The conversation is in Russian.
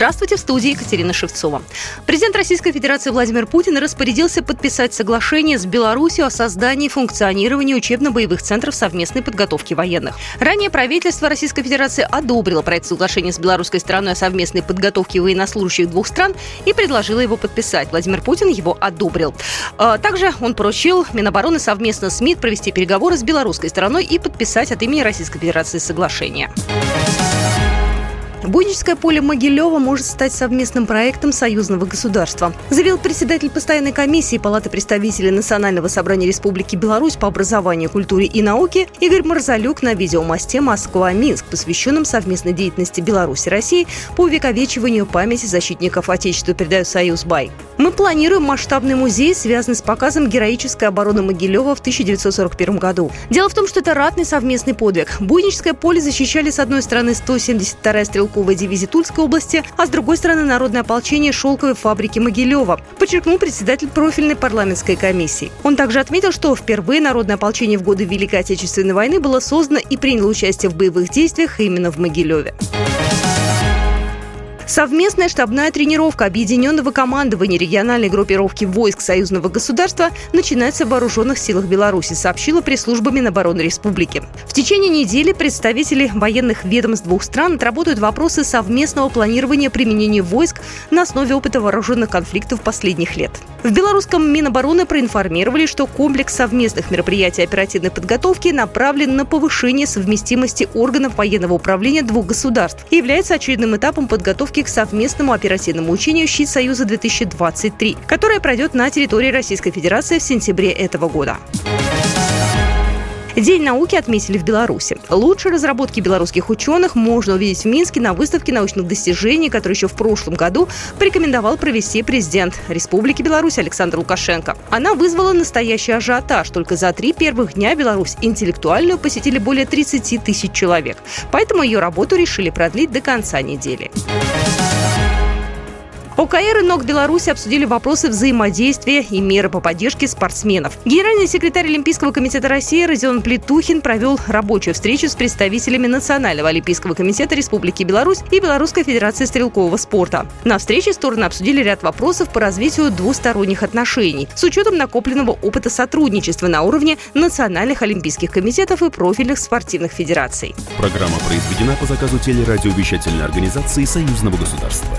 Здравствуйте, в студии Екатерина Шевцова. Президент Российской Федерации Владимир Путин распорядился подписать соглашение с Беларусью о создании и функционировании учебно-боевых центров совместной подготовки военных. Ранее правительство Российской Федерации одобрило проект соглашения с белорусской стороной о совместной подготовке военнослужащих двух стран и предложило его подписать. Владимир Путин его одобрил. А, также он поручил Минобороны совместно с МИД провести переговоры с белорусской стороной и подписать от имени Российской Федерации соглашение. Буйническое поле Могилева может стать совместным проектом союзного государства, заявил председатель постоянной комиссии Палаты представителей Национального собрания Республики Беларусь по образованию, культуре и науке Игорь Марзалюк на видеомосте «Москва-Минск», посвященном совместной деятельности Беларуси и России по увековечиванию памяти защитников Отечества, передает Союз Бай. Мы планируем масштабный музей, связанный с показом героической обороны Могилева в 1941 году. Дело в том, что это ратный совместный подвиг. Буйническое поле защищали с одной стороны 172-я стрелковая дивизия Тульской области, а с другой стороны Народное ополчение шелковой фабрики Могилева, подчеркнул председатель профильной парламентской комиссии. Он также отметил, что впервые Народное ополчение в годы Великой Отечественной войны было создано и приняло участие в боевых действиях именно в Могилеве. Совместная штабная тренировка объединенного командования региональной группировки войск союзного государства начинается в вооруженных силах Беларуси, сообщила пресс-служба Минобороны Республики. В течение недели представители военных ведомств двух стран отработают вопросы совместного планирования применения войск на основе опыта вооруженных конфликтов последних лет. В белорусском Минобороны проинформировали, что комплекс совместных мероприятий оперативной подготовки направлен на повышение совместимости органов военного управления двух государств и является очередным этапом подготовки к совместному оперативному учению «Щит Союза-2023», которое пройдет на территории Российской Федерации в сентябре этого года. День науки отметили в Беларуси. Лучшие разработки белорусских ученых можно увидеть в Минске на выставке научных достижений, которую еще в прошлом году порекомендовал провести президент Республики Беларусь Александр Лукашенко. Она вызвала настоящий ажиотаж. Только за три первых дня Беларусь интеллектуальную посетили более 30 тысяч человек. Поэтому ее работу решили продлить до конца недели. ОКР и НОК Беларуси обсудили вопросы взаимодействия и меры по поддержке спортсменов. Генеральный секретарь Олимпийского комитета России Родион Плетухин провел рабочую встречу с представителями Национального олимпийского комитета Республики Беларусь и Белорусской федерации стрелкового спорта. На встрече стороны обсудили ряд вопросов по развитию двусторонних отношений с учетом накопленного опыта сотрудничества на уровне национальных олимпийских комитетов и профильных спортивных федераций. Программа произведена по заказу телерадиовещательной организации Союзного государства.